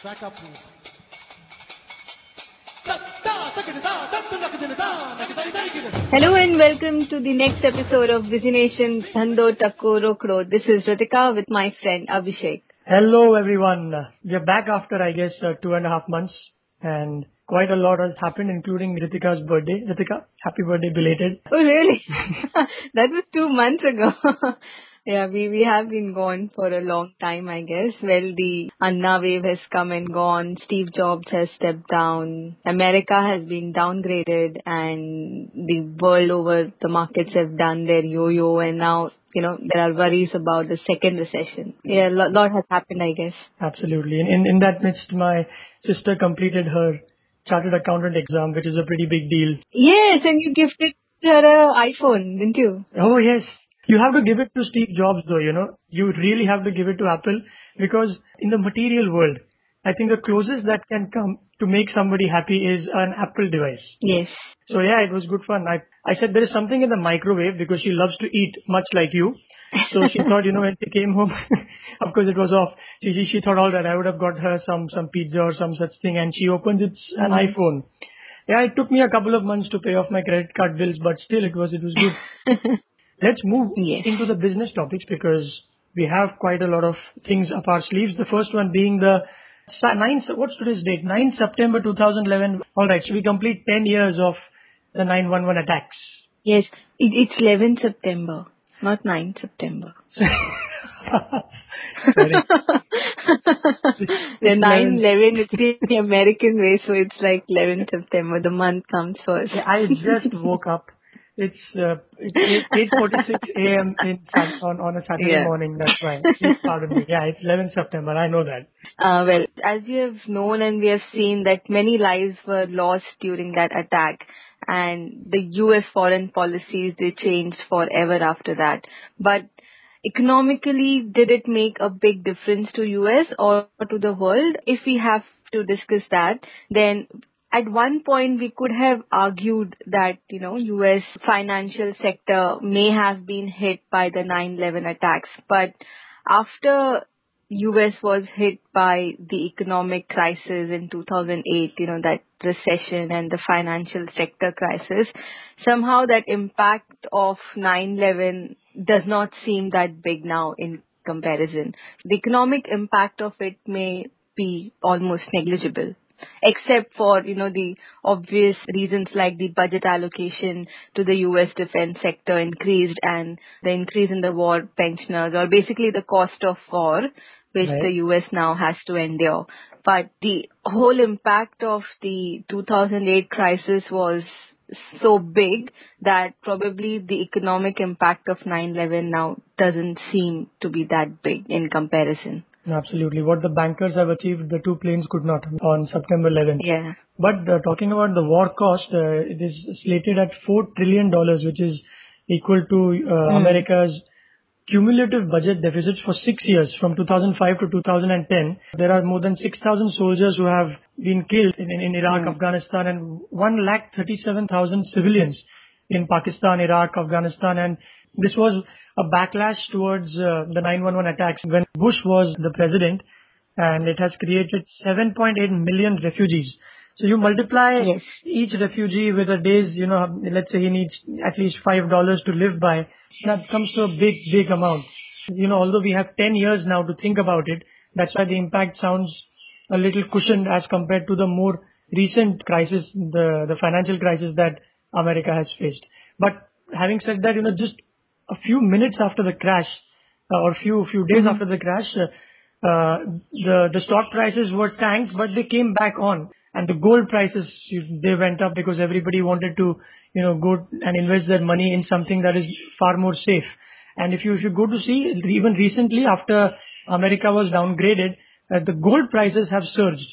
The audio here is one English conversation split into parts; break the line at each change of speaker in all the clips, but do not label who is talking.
Track up, please.
Hello and welcome to the next episode of Busy Nation Dhando Takko Rokro. This is Ritika with my friend Abhishek.
Hello everyone. We're back after I guess uh, two and a half months and quite a lot has happened including Ritika's birthday. Ritika, happy birthday belated.
Oh really? that was two months ago. Yeah, we, we have been gone for a long time I guess. Well, the Anna wave has come and gone. Steve Jobs has stepped down. America has been downgraded and the world over the markets have done their yo-yo and now you know, there are worries about the second recession. Yeah, a lot, lot has happened, I guess.
Absolutely. In, in in that midst, my sister completed her chartered accountant exam, which is a pretty big deal.
Yes, and you gifted her an iPhone, didn't you?
Oh yes. You have to give it to Steve Jobs though, you know. You really have to give it to Apple because in the material world, I think the closest that can come to make somebody happy is an Apple device.
Yes.
So yeah, it was good fun. I I said there is something in the microwave because she loves to eat much like you. So she thought, you know, when she came home, of course it was off. She, she she thought all that I would have got her some some pizza or some such thing, and she opened it's an
Mhm.
iPhone. Yeah, it took me a couple of months to pay off my credit card bills, but still it was it was good. Let's move
Yes.
into the business topics because we have quite a lot of things up our sleeves. The first one being the sa- 9, what's today's date? 9 September 2011. Alright, so we complete 10 years of the 911 attacks.
yes, it, it's 11 September, not 9 September.
Sorry.
the 9 11 it's the, the American way, so it's like 11 September. The month comes first.
I just woke up. It's uh, 8:46 a.m. in on on a Saturday morning. That's right. Please pardon me. Yeah, it's 11 September. I know that.
Uh, well, as you have known and we have seen that many lives were lost during that attack and the US foreign policies, they changed forever after that. But economically, did it make a big difference to US or to the world? If we have to discuss that, then at one point we could have argued that, you know, US financial sector may have been hit by the 9-11 attacks. But after US was hit by the economic crisis in 2008, you know, that recession and the financial sector crisis, somehow that impact of 9-11 does not seem that big now in comparison. The economic impact of it may be almost negligible except for, you know, the obvious reasons like the budget allocation to the US defense sector increased and the increase in the war pensioners or basically the cost of war which
Right.
the US now has to endure. But the whole impact of the 2008 crisis was so big that probably the economic impact of 9-11 now doesn't seem to be that big in comparison.
Absolutely. What the bankers have achieved, the two planes could not on September 11th.
Yeah.
But uh, talking about the war cost, uh, it is slated at four trillion dollars, which is equal to uh,
Hmm.
America's cumulative budget deficits for six years, from 2005 to 2010. There are more than 6,000 soldiers who have been killed in, in, in Iraq,
Hmm.
Afghanistan, and one lakh thirty-seven thousand civilians in Pakistan, Iraq, Afghanistan, and this was a backlash towards uh, the 911 attacks when Bush was the president, and it has created 7.8 million refugees. So you multiply
Yes.
each refugee with a day's, you know, let's say he needs at least five dollars to live by. That comes to a big, big amount. You know, although we have 10 years now to think about it, that's why the impact sounds a little cushioned as compared to the more recent crisis, the, the financial crisis that America has faced. But having said that, you know, just a few minutes after the crash, uh, or few few days after the crash, uh, uh, the the stock prices were tanked, but they came back on, and the gold prices they went up because everybody wanted to, you know, go and invest their money in something that is far more safe. And if you if you go to see even recently after America was downgraded, uh, the gold prices have surged.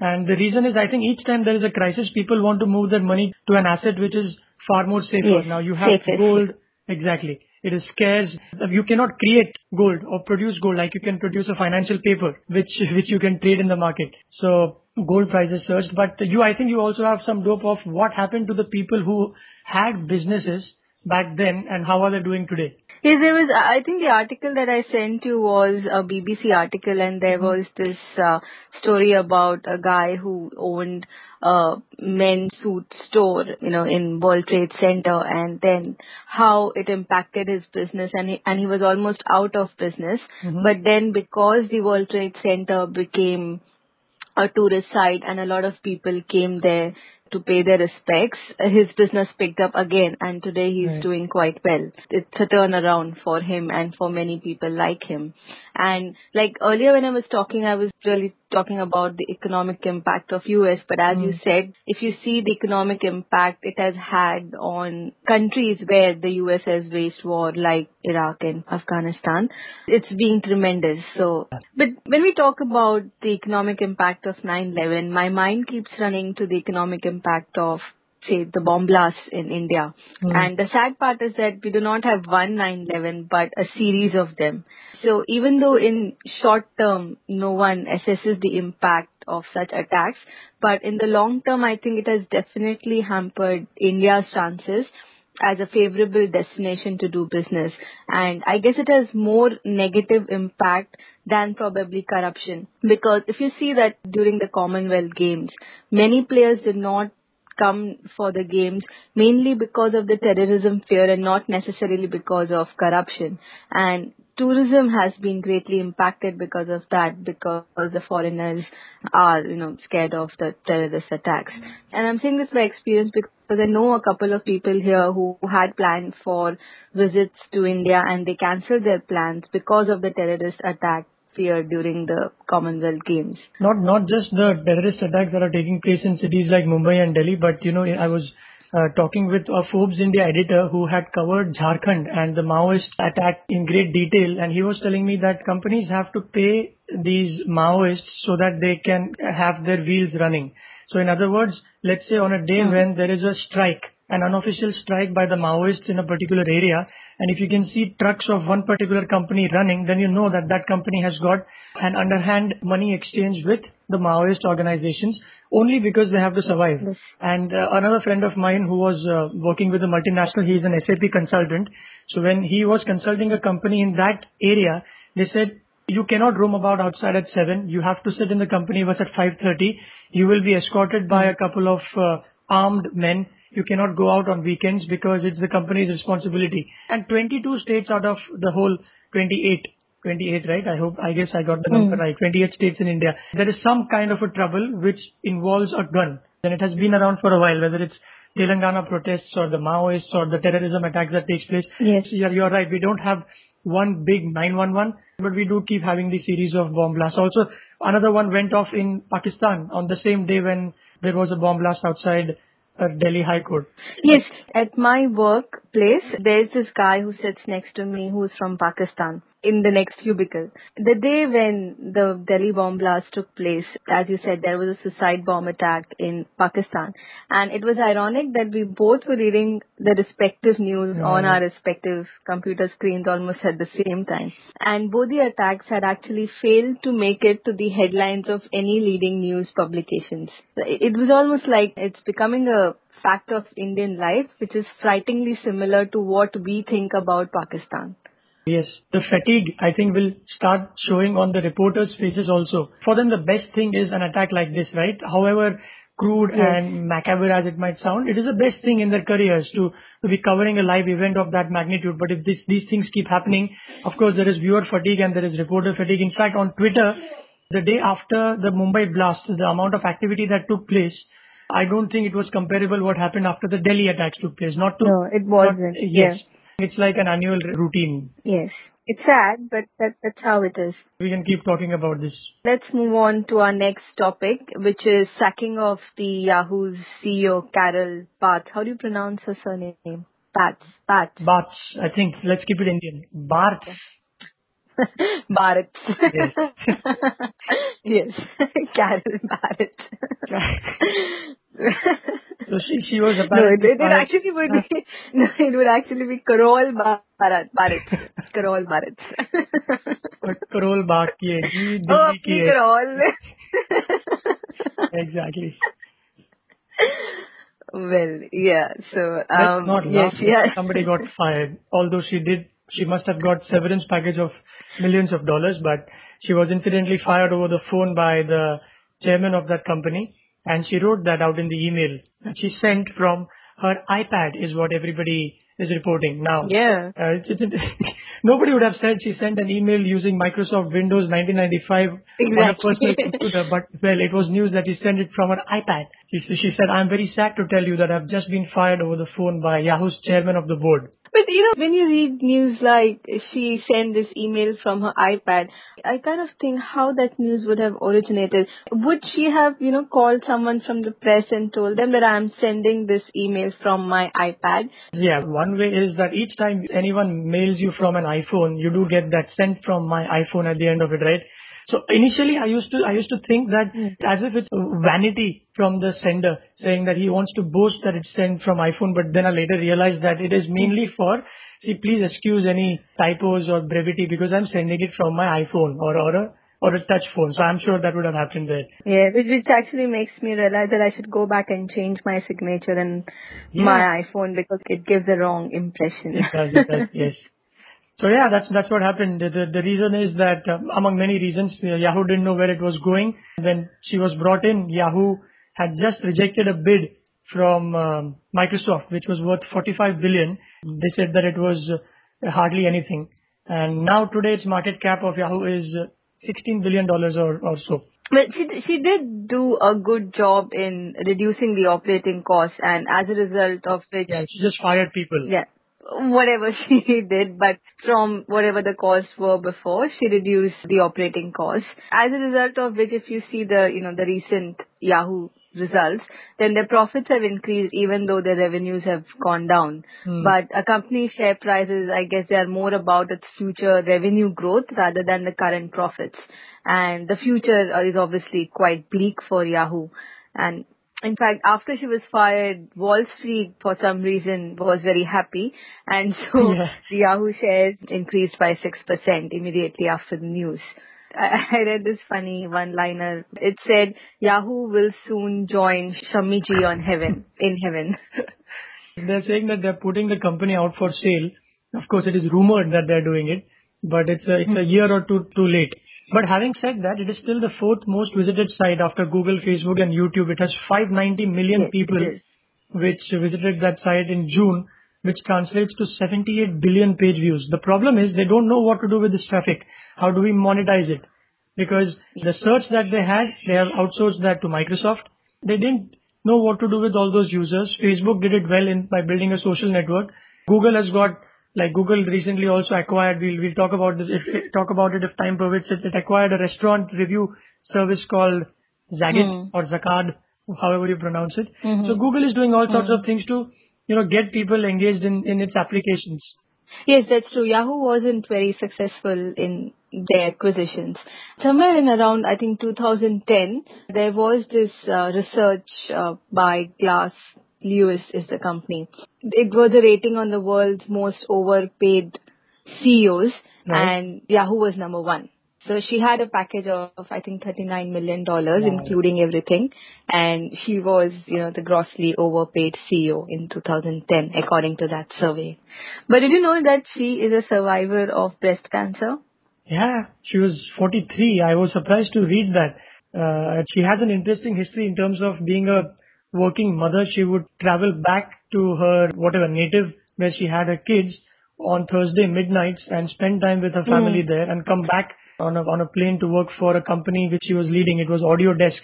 And the reason is, I think each time there is a crisis, people want to move their money to an asset which is far more safer.
Yes,
Now you have
safest.
gold, exactly. It is scarce. You cannot create gold or produce gold like you can produce a financial paper, which which you can trade in the market. So gold prices surged. But you, I think you also have some dope of what happened to the people who had businesses back then and how are they doing today?
Yes, there was. I think the article that I sent you was a BBC article, and there was this uh, story about a guy who owned a men's suit store, you know, in World Trade Center, and then how it impacted his business, and he, and he was almost out of business.
Mhm.
But then, because the World Trade Center became a tourist site and a lot of people came there to pay their respects, his business picked up again and today he's
Right.
doing quite well. It's a turnaround for him and for many people like him. And like earlier when I was talking, I was really talking about the economic impact of US, but as you
Mm.
said, if you see the economic impact it has had on countries where the US has waged war like Iraq and Afghanistan, it's been tremendous. So, but when we talk about the economic impact of 9/11, my mind keeps running to the economic impact of say the bomb blasts in India.
Mm.
And the sad part is that we do not have one 9/11 but a series of them. So even though in short term no one assesses the impact of such attacks, but in the long term I think it has definitely hampered India's chances as a favorable destination to do business. And I guess it has more negative impact than probably corruption. Because if you see that during the Commonwealth Games, many players did not come for the games mainly because of the terrorism fear and not necessarily because of corruption. And tourism has been greatly impacted because of that because the foreigners are, you know, scared of the terrorist attacks. And I'm saying this by experience because I know a couple of people here who had planned for visits to India and they cancelled their plans because of the terrorist attack fear during the Commonwealth Games.
Not not just the terrorist attacks that are taking place in cities like Mumbai and Delhi, but you know, I was uh, talking with a Forbes India editor who had covered Jharkhand and the Maoist attack in great detail, and he was telling me that companies have to pay these Maoists so that they can have their wheels running. So in other words, let's say on a day
Hmm.
when there is a strike, an unofficial strike by the Maoists in a particular area, and if you can see trucks of one particular company running, then you know that that company has got an underhand money exchange with the Maoist organizations only because they have to survive.
Yes.
And uh, another friend of mine who was uh, working with a multinational, he is an SAP consultant. So when he was consulting a company in that area, they said, you cannot roam about outside at 7. You have to sit in the company bus at 5.30. You will be escorted by a couple of uh, armed men. You cannot go out on weekends because it's the company's responsibility. And 22 states out of the whole 28 28, right? I hope, I guess I got the number
Mm.
right. 28 states in India. There is some kind of a trouble which involves a gun. And it has been around for a while, whether it's Telangana protests or the Maoists or the terrorism attacks that takes place.
Yes.
You're, you're right. We don't have one big 911, but we do keep having the series of bomb blasts. Also, another one went off in Pakistan on the same day when there was a bomb blast outside uh, Delhi High Court.
Yes, at my workplace, there's this guy who sits next to me who's from Pakistan in the next cubicle. The day when the Delhi bomb blast took place, as you said, there was a suicide bomb attack in Pakistan. And it was ironic that we both were reading the respective news
Yeah.
on our respective computer screens almost at the same time. And both the attacks had actually failed to make it to the headlines of any leading news publications. It was almost like it's becoming a fact of Indian life, which is frighteningly similar to what we think about Pakistan.
Yes, the fatigue I think will start showing on the reporters' faces also. For them, the best thing is an attack like this, right? However crude
Yes.
and macabre as it might sound, it is the best thing in their careers to, to be covering a live event of that magnitude. But if this, these things keep happening, of course there is viewer fatigue and there is reporter fatigue. In fact, on Twitter, the day after the Mumbai blast, the amount of activity that took place, I don't think it was comparable what happened after the Delhi attacks took place. Not to
No, it
not-
wasn't.
yes, it's like an annual routine.
Yes. It's sad, but that, that's how it is.
We can keep talking about this.
Let's move on to our next topic, which is sacking of the Yahoo's CEO, Carol Bath. How do you pronounce her surname? Bats. Bats.
Baths, I think. Let's keep it Indian. Baths.
Bharat.
Yes.
yes. Carol Barrett.
So she, she was
no, it,
apparently
it, it
fired-
actually would be, no, it would actually be Karol Bharat. Bharat. Karol Bharat.
but Karol Bagh की है जी
oh,
Delhi की
अपनी
है
Karol.
exactly
well, yeah, so,
let's
um,
not
yes,
laugh
yeah.
somebody got fired although she did She must have got severance package of millions of dollars, but she was incidentally fired over the phone by the chairman of that company. and she wrote that out in the email that she sent from her iPad is what everybody is reporting now.
Yeah.
Uh, nobody would have said she sent an email using Microsoft Windows 1995
exactly.
on a personal computer, but well, it was news that she sent it from her iPad. She, she said, I'm very sad to tell you that I've just been fired over the phone by Yahoo's chairman of the board.
But you know, when you read news like she sent this email from her iPad, I kind of think how that news would have originated. Would she have, you know, called someone from the press and told them that I'm sending this email from my iPad?
Yeah, one way is that each time anyone mails you from an iPhone, you do get that sent from my iPhone at the end of it, right? So initially I used to, I used to think that hmm. as if it's vanity from the sender saying that he wants to boast that it's sent from iPhone, but then I later realized that it is mainly hmm. for, see, please excuse any typos or brevity because I'm sending it from my iPhone or, or a, or a touch phone. So I'm sure that would have happened there.
Yeah, which, which actually makes me realize that I should go back and change my signature in
Yeah.
my iPhone because it gives the wrong impression.
It does, it does, yes. So yeah, that's that's what happened. The the, the reason is that um, among many reasons, uh, Yahoo didn't know where it was going. When she was brought in, Yahoo had just rejected a bid from um, Microsoft, which was worth 45 billion. They said that it was uh, hardly anything, and now today its market cap of Yahoo is uh, 16 billion dollars or or so.
But she she did do a good job in reducing the operating costs, and as a result of which,
Yeah, she just fired people.
yeah, whatever she did, but from whatever the costs were before, she reduced the operating costs. As a result of which, if you see the you know the recent Yahoo results, then their profits have increased even though their revenues have gone down.
Hmm.
But a company's share prices, I guess they are more about its future revenue growth rather than the current profits. And the future is obviously quite bleak for Yahoo. And in fact, after she was fired, Wall Street, for some reason, was very happy. And so
Yeah.
the Yahoo shares increased by 6% immediately after the news. I read this funny one-liner. It said, Yahoo will soon join Shamiji on heaven, in heaven.
They're saying that they're putting the company out for sale. Of course, it is rumored that they're doing it, but it's a, it's a year or two too late. But having said that, it is still the fourth most visited site after Google, Facebook, and YouTube. It has 590 million
Yes,
people
is.
which visited that site in June, which translates to 78 billion page views. The problem is they don't know what to do with this traffic. How do we monetize it? Because the search that they had, they have outsourced that to Microsoft. They didn't know what to do with all those users. Facebook did it well in by building a social network. Google has got like Google recently also acquired. We'll we'll talk about this. If, talk about it if time permits. It, it acquired a restaurant review service called Zagat
Hmm.
or Zakad, however you pronounce it.
Mhm.
So Google is doing all sorts of things to you know get people engaged in in its applications.
Yes, that's true. Yahoo wasn't very successful in their acquisitions. Somewhere in around, I think 2010, there was this uh, research uh, by Glass Lewis is the company. It was a rating on the world's most overpaid CEOs
Right.
and Yahoo was number one. So she had a package of, I think, $39 million,
Wow.
including everything. And she was, you know, the grossly overpaid CEO in 2010, according to that survey. But did you know that she is a survivor of breast cancer?
Yeah, she was 43. I was surprised to read that. Uh, she has an interesting history in terms of being a working mother. She would travel back to her whatever native where she had her kids on Thursday midnights and spend time with her hmm. family there and come back on a, on a plane to work for a company which she was leading. It was Autodesk,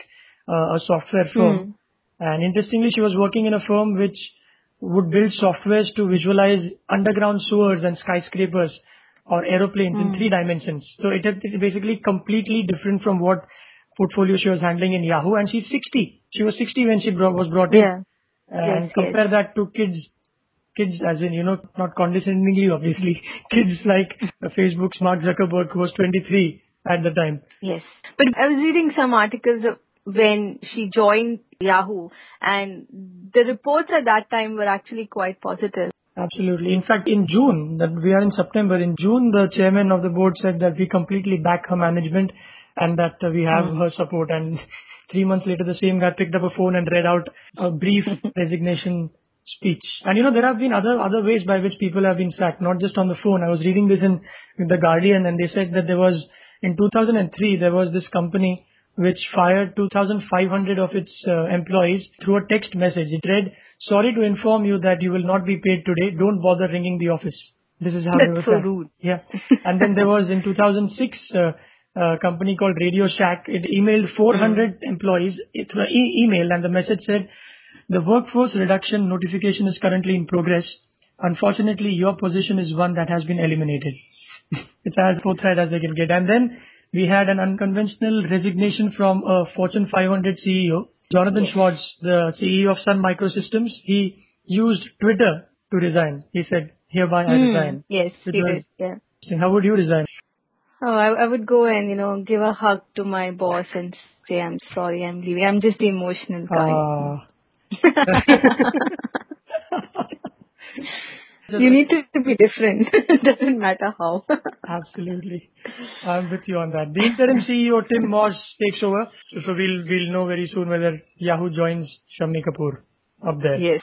uh, a software firm. Hmm. And interestingly, she was working in a firm which would build softwares to visualize underground sewers and skyscrapers or aeroplanes in hmm. three dimensions. So it is basically completely different from what portfolio she was handling in Yahoo. And she's 60. She was 60 when she bro- was brought in.
Yeah.
Uh, and
Yes,
compare that to kids, kids as in, you know, not condescendingly obviously, kids like Facebook's Mark Zuckerberg who was 23 at the time.
Yes. But I was reading some articles of when she joined Yahoo and the reports at that time were actually quite positive.
Absolutely. In fact, in June, that we are in September, in June, the chairman of the board said that we completely back her management and that uh, we have her support. And three months later, the same guy picked up a phone and read out a brief resignation speech. And you know, there have been other, other ways by which people have been sacked, not just on the phone. I was reading this in, in The Guardian and they said that there was, in 2003, there was this company which fired 2,500 of its uh, employees through a text message. It read, sorry to inform you that you will not be paid today. Don't bother ringing the office. This is how
That's
they were
so rude.
Yeah. and then there was in 2006, uh, a company called Radio Shack. It emailed 400 employees through e- email and the message said, the workforce reduction notification is currently in progress. Unfortunately, your position is one that has been eliminated. it's as forthright as they can get. And then we had an unconventional resignation from a Fortune 500 CEO, Jonathan Schwartz, the CEO of Sun Microsystems. He used Twitter to resign. He said, hereby I
Hmm.
resign.
Yes,
It
he
was-
did. Yeah.
How would you resign?
Oh, I, I would go and you know give a hug to my boss and say I'm sorry, I'm leaving. I'm just the emotional guy.
Ah.
you need to, be different. Doesn't matter how.
Absolutely. I'm with you on that. The interim CEO, Tim Morse, takes over. So, so we'll, we'll know very soon whether Yahoo joins Shammi Kapoor up there.
yes.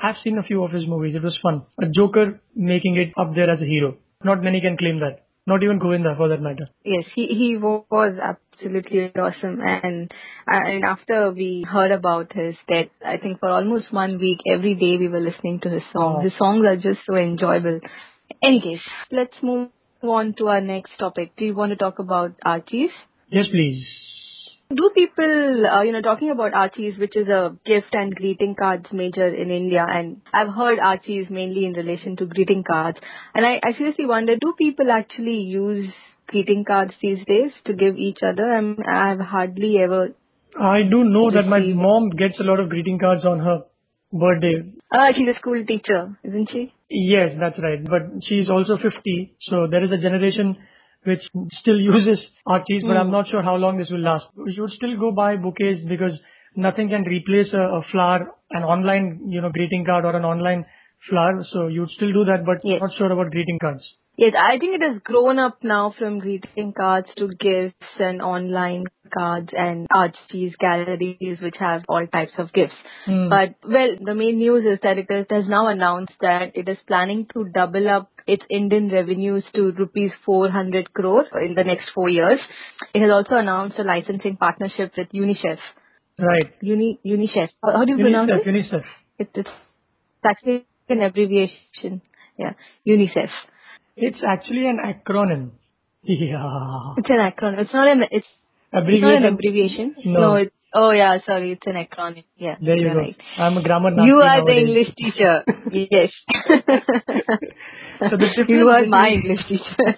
I've seen a few of his movies. It was fun. A Joker making it up there as a hero. Not many can claim that. Not even Govinda for that matter.
yes, he he was absolutely awesome. And uh, and after we heard about his death, I think for almost one week, every day we were listening to his songs.
Oh.
His songs are just so enjoyable. Any case, let's move on to our next topic. Do you want to talk about Archie's?
Yes, please.
Do people, uh, you know, talking about Archie's, which is a gift and greeting cards major in India, and I've heard Archie's mainly in relation to greeting cards, and I, I seriously wonder, do people actually use greeting cards these days to give each other? I mean, I've hardly ever.
I do know that my mom gets a lot of greeting cards on her birthday.
Uh, she's a school teacher, isn't she?
Yes, that's right. But she's also 50, so there is a generation which still uses Archie's, but
Hmm.
I'm not sure how long this will last. You would still go buy bouquets because nothing can replace a, a flower, an online, you know, greeting card or an online flower. So you'd still do that, but
Yes.
not sure about greeting cards.
Yes, I think it has grown up now from greeting cards to gifts and online cards and Archie's galleries which have all types of gifts.
Hmm.
But well, the main news is that it is, has now announced that it is planning to double up its Indian revenues to rupees 400 crore in the next four years. It has also announced a licensing partnership with UNICEF.
Right.
Uni, UNICEF. How do you pronounce it?
UNICEF.
It- It's actually an abbreviation. Yeah, UNICEF.
It's actually an acronym. Yeah.
It's an acronym. It's not an. It's It's not an
Abbreviation.
abbreviation.
No.
it's, oh yeah, sorry, it's an acronym. Yeah,
There you go.
right.
I'm a grammar
You are the. English teacher. yes.
So the difference
you are my English teacher.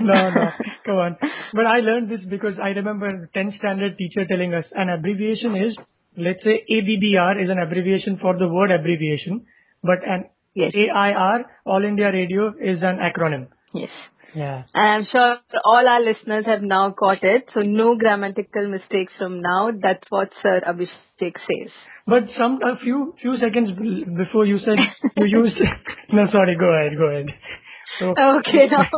no, no, come on. But I learned this because I remember 10th standard teacher telling us an abbreviation is, let's say ABBR is an abbreviation for the word abbreviation, but an
Yes.
AIR, All India Radio, is an acronym.
Yes.
Yeah.
And I'm sure all our listeners have now caught it. So no grammatical mistakes from now. That's what Sir Abhishek says.
But some, a few, few seconds before you said you used, no, sorry, go ahead, go ahead. So,
Okay, now,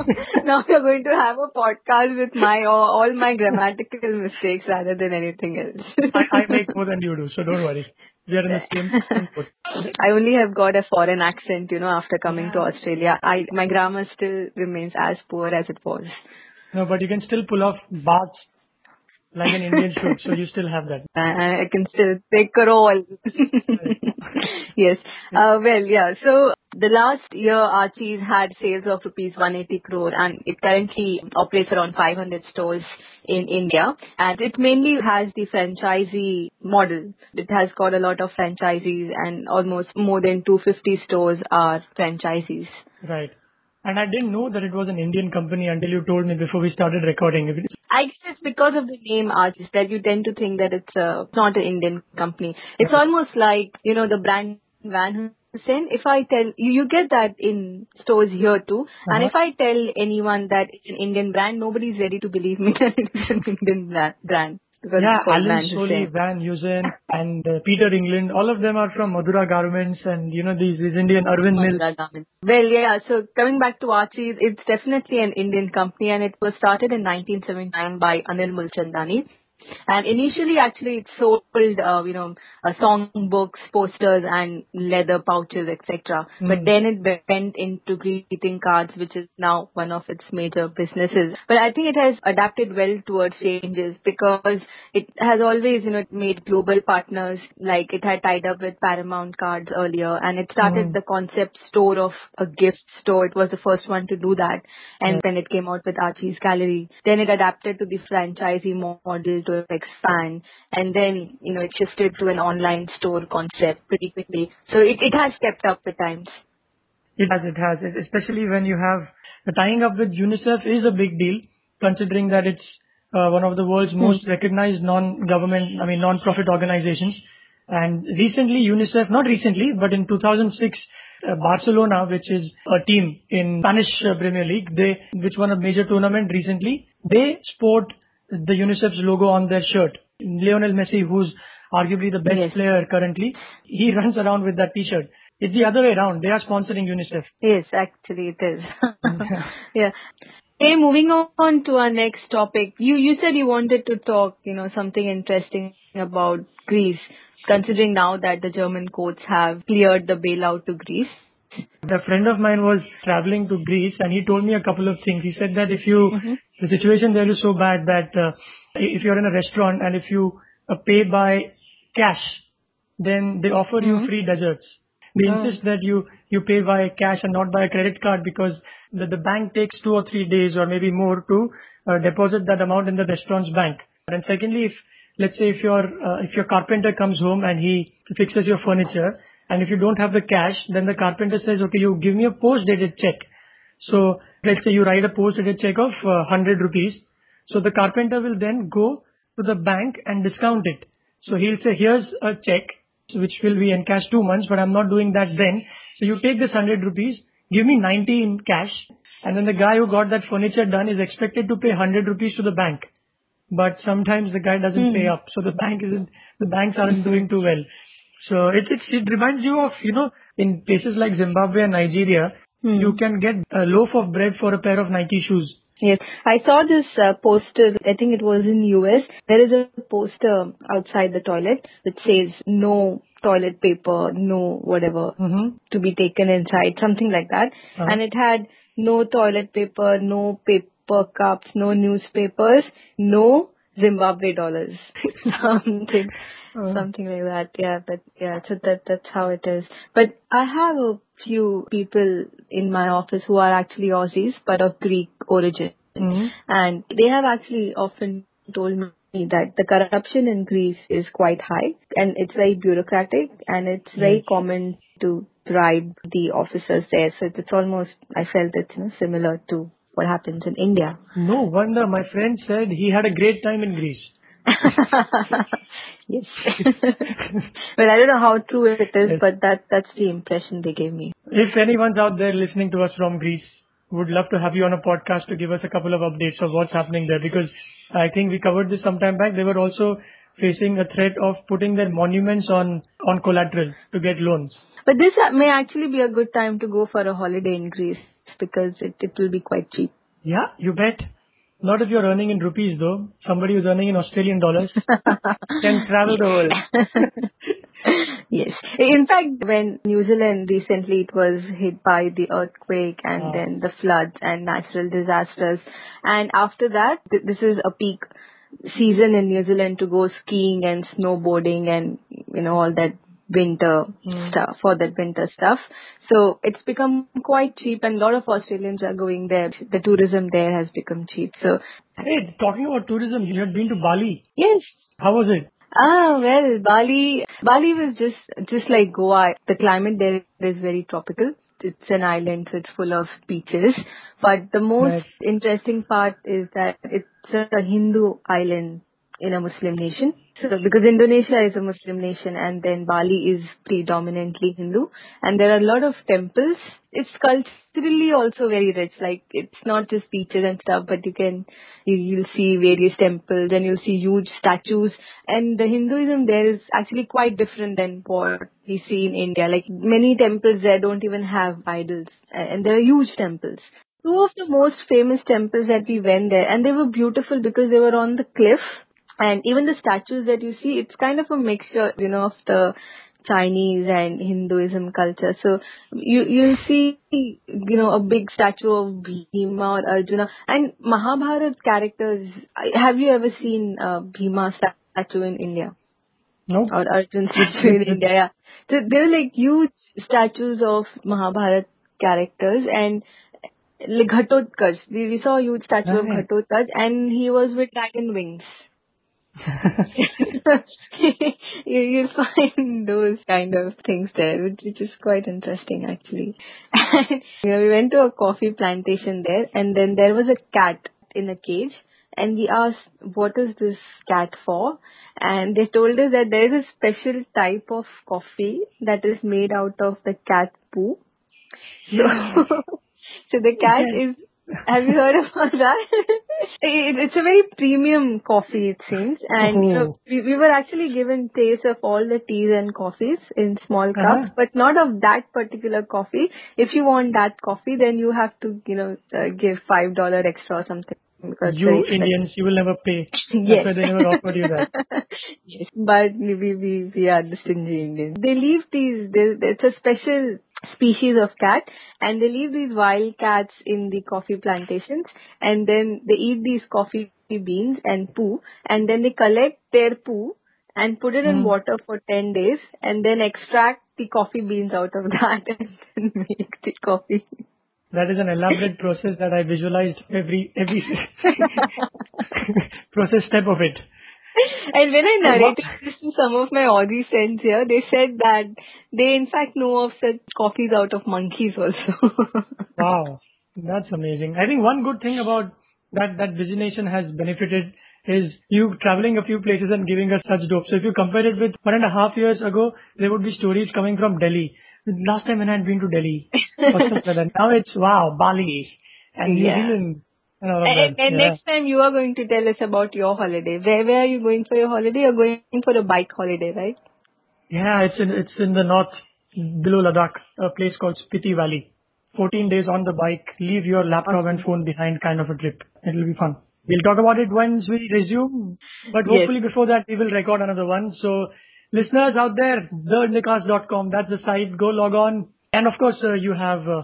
now we're going to have a podcast with my all, all my grammatical mistakes rather than anything else.
I, I make more than you do, so don't worry. We are in the same, same.
I only have got a foreign accent, you know, after coming to Australia. I my grammar still remains as poor as it was.
No, but you can still pull off baths like an Indian should, so you still have that.
I, I can still take a roll. yes. Uh, well, yeah. So the last year, Archie's had sales of rupees 180 crore, and it currently operates around 500 stores in India. And it mainly has the franchisee model. It has got a lot of franchisees, and almost more than 250 stores are franchisees.
Right. And I didn't know that it was an Indian company until you told me before we started recording.
I guess it's because of the name Archie's that you tend to think that it's uh, not an Indian company. It's almost like, you know, the brand Van Heusen. If I tell you, you get that in stores here too. And
Uh-huh.
if I tell anyone that it's an Indian brand, nobody's ready to believe me that it's an Indian brand. Because
Yeah,
Allen
Solly, Van Heusen, and uh, Peter England, all of them are from Madura Garments and, you know, these, these Indian Arvind Mills.
Well, yeah, so coming back to Archie's, it's definitely an Indian company and it was started in 1979 by Anil Mulchandani. And initially, actually, it sold, uh, you know, uh, song books, posters, and leather pouches, etc. Mm. But then it went into greeting cards, which is now one of its major businesses. But I think it has adapted well towards changes because it has always, you know, made global partners. Like it had tied up with Paramount Cards earlier, and it started mm. the concept store of a gift store. It was the first one to do that, and then it came out with Archie's Gallery. Then it adapted to the franchisee model to expand, and then you know it shifted to an online store concept pretty quickly. So it, it has kept up with times.
It has, it has, especially when you have the tying up with UNICEF is a big deal, considering that it's uh, one of the world's hmm. most recognized non-government, I mean non-profit organizations. And recently, UNICEF, not recently, but in 2006, uh, Barcelona, which is a team in Spanish uh, Premier League, they which won a major tournament recently, they sport the UNICEF's logo on their shirt. Lionel Messi, who's arguably the best yes. player currently, he runs around with that T-shirt. It's the other way around. They are sponsoring UNICEF.
Yes, actually it is. yeah. Hey, moving on to our next topic. You you said you wanted to talk, you know, something interesting about Greece, considering now that the German courts have cleared the bailout to Greece.
A friend of mine was traveling to Greece and he told me a couple of things. He said that if you, mm-hmm. The situation there is so bad that uh, if you're in a restaurant and if you uh, pay by cash, then they offer mm-hmm. you free desserts. They oh. insist that you, you pay by cash and not by a credit card because the, the bank takes two or three days or maybe more to uh, deposit that amount in the restaurant's bank. And secondly, if let's say if your uh, if your carpenter comes home and he fixes your furniture, and if you don't have the cash, then the carpenter says, okay, you give me a post-dated check. So let's say you write a post-dated check of uh, 100 rupees. So the carpenter will then go to the bank and discount it. So he'll say, here's a check which will be in cash two months, but I'm not doing that then. So you take this 100 rupees, give me 90 in cash, and then the guy who got that furniture done is expected to pay 100 rupees to the bank. But sometimes the guy doesn't mm. pay up, so the bank isn't, the banks aren't doing too well. So it, it, it reminds you of, you know, in places like Zimbabwe and Nigeria, hmm. you can get a loaf of bread for a pair of Nike shoes.
Yes, I saw this uh, poster. I think it was in US. There is a poster outside the toilet which says no toilet paper, no whatever mm-hmm. to be taken inside, something like that. Uh-huh. And it had no toilet paper, no paper cups, no newspapers, no Zimbabwe dollars, something. Something like that, yeah. But yeah, so that that's how it is. But I have a few people in my office who are actually Aussies, but of Greek origin, mm-hmm. and they have actually often told me that the corruption in Greece is quite high, and it's very bureaucratic, and it's very mm-hmm. common to bribe the officers there. So it's almost I felt it's you know, similar to what happens in India.
No wonder my friend said he had a great time in Greece.
yes. well, I don't know how true it is, yes. but that that's the impression they gave me.
If anyone's out there listening to us from Greece, would love to have you on a podcast to give us a couple of updates of what's happening there because I think we covered this some time back. They were also facing a threat of putting their monuments on on collateral to get loans.
But this uh, may actually be a good time to go for a holiday in Greece because it, it will be quite cheap.
Yeah, you bet. Not if you're earning in rupees though. Somebody who's earning in Australian dollars can travel the world.
yes. In fact, when New Zealand recently it was hit by the earthquake and then the floods and natural disasters. And after that, th- this is a peak season in New Zealand to go skiing and snowboarding and, you know, all that winter mm. stuff, for that winter stuff. So it's become quite cheap and a lot of Australians are going there. The tourism there has become cheap. So
Hey, talking about tourism, you had been to Bali.
Yes.
How was it?
Ah, well, Bali, Bali was just, just like Goa. The climate there is very tropical. It's an island, so it's full of beaches. But the most right. interesting part is that it's a Hindu island in a Muslim nation. So because Indonesia is a Muslim nation and then Bali is predominantly Hindu and there are a lot of temples. It's culturally also very rich. Like it's not just beaches and stuff, but you can you, you'll see various temples and you'll see huge statues. And the Hinduism there is actually quite different than what we see in India. Like many temples there don't even have idols and there are huge temples two of the most famous temples that we went there and they were beautiful because they were on the cliff And even the statues that you see, it's kind of a mixture, you know, of the Chinese and Hinduism culture. So you you see you know a big statue of Bhima or Arjuna and Mahabharat characters. Have you ever seen a Bhima statue in India?
No.
Or Arjun statue in India? Yeah. So they're like huge statues of Mahabharat characters and like Ghatotkach. We, we saw a huge statue of Ghatotkach and he was with dragon wings. you, you'll find those kind of things there, which, which is quite interesting actually. you know, we went to a coffee plantation there and then there was a cat in a cage and we asked, what is this cat for? And they told us that there is a special type of coffee that is made out of the cat poo. So, so the cat is have you heard about that? it's a very premium coffee, it seems. And you know, we, we were actually given taste of all the teas and coffees in small cups, uh-huh. but not of that particular coffee. If you want that coffee, then you have to, you know, uh, give five dollar extra or something.
Because you Indians, you will never pay. That's yes. why they never offered you that.
yes, but we we we are the stingy Indians. They leave these. It's a special species of cat and they leave these wild cats in the coffee plantations and then they eat these coffee beans and poo and then they collect their poo and put it in mm. water for 10 days and then extract the coffee beans out of that and then make the coffee.
That is an elaborate process that I visualized every every process step of it
and when I narrated this to some of my Aussie friends here, they said that they in fact know of such coffees out of monkeys also.
wow, that's amazing. I think one good thing about that that Nation has benefited is you traveling a few places and giving us such dope. So if you compare it with one and a half years ago, there would be stories coming from Delhi. Last time when I had been to Delhi, now it's wow, Bali and New yeah. Zealand
and, and, and yeah. next time you are going to tell us about your holiday. Where where are you going for your holiday? You're going for a bike holiday, right?
Yeah, it's in it's in the north below Ladakh, a place called Spiti Valley. 14 days on the bike, leave your laptop and phone behind kind of a trip. It'll be fun. We'll talk about it once we resume, but hopefully yes. before that we will record another one. So listeners out there, theindicast.com, that's the site. Go log on. And of course, uh, you have uh,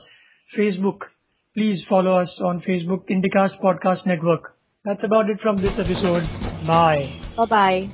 Facebook Please follow us on Facebook, Indicast Podcast Network. That's about it from this episode. Bye.
Bye bye.